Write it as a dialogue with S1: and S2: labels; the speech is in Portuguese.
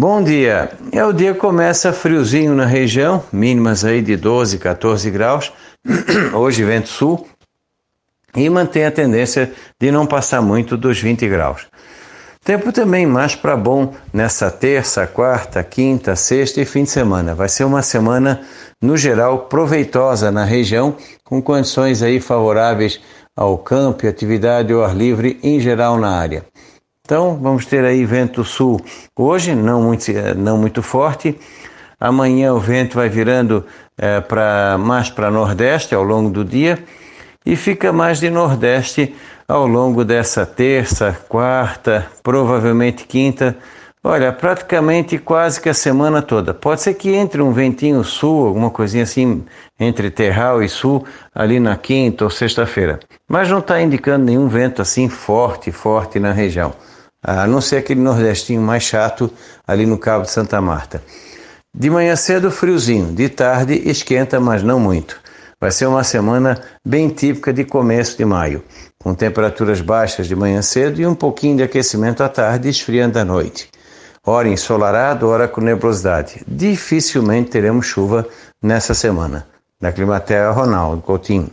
S1: Bom dia. É o dia começa friozinho na região, mínimas aí de 12, 14 graus. Hoje vento sul e mantém a tendência de não passar muito dos 20 graus. Tempo também mais para bom nessa terça, quarta, quinta, sexta e fim de semana. Vai ser uma semana no geral proveitosa na região, com condições aí favoráveis ao campo e atividade ao ar livre em geral na área. Então, vamos ter aí vento sul hoje, não muito, não muito forte. Amanhã o vento vai virando é, para mais para nordeste ao longo do dia e fica mais de nordeste ao longo dessa terça, quarta, provavelmente quinta. Olha, praticamente quase que a semana toda. Pode ser que entre um ventinho sul, alguma coisinha assim, entre terral e sul, ali na quinta ou sexta-feira. Mas não está indicando nenhum vento assim forte, forte na região a não ser aquele nordestinho mais chato ali no Cabo de Santa Marta. De manhã cedo, friozinho, de tarde esquenta, mas não muito. Vai ser uma semana bem típica de começo de maio, com temperaturas baixas de manhã cedo e um pouquinho de aquecimento à tarde, esfriando à noite. Hora ensolarado, hora com nebulosidade. Dificilmente teremos chuva nessa semana. Da Climatéria, Ronaldo Coutinho.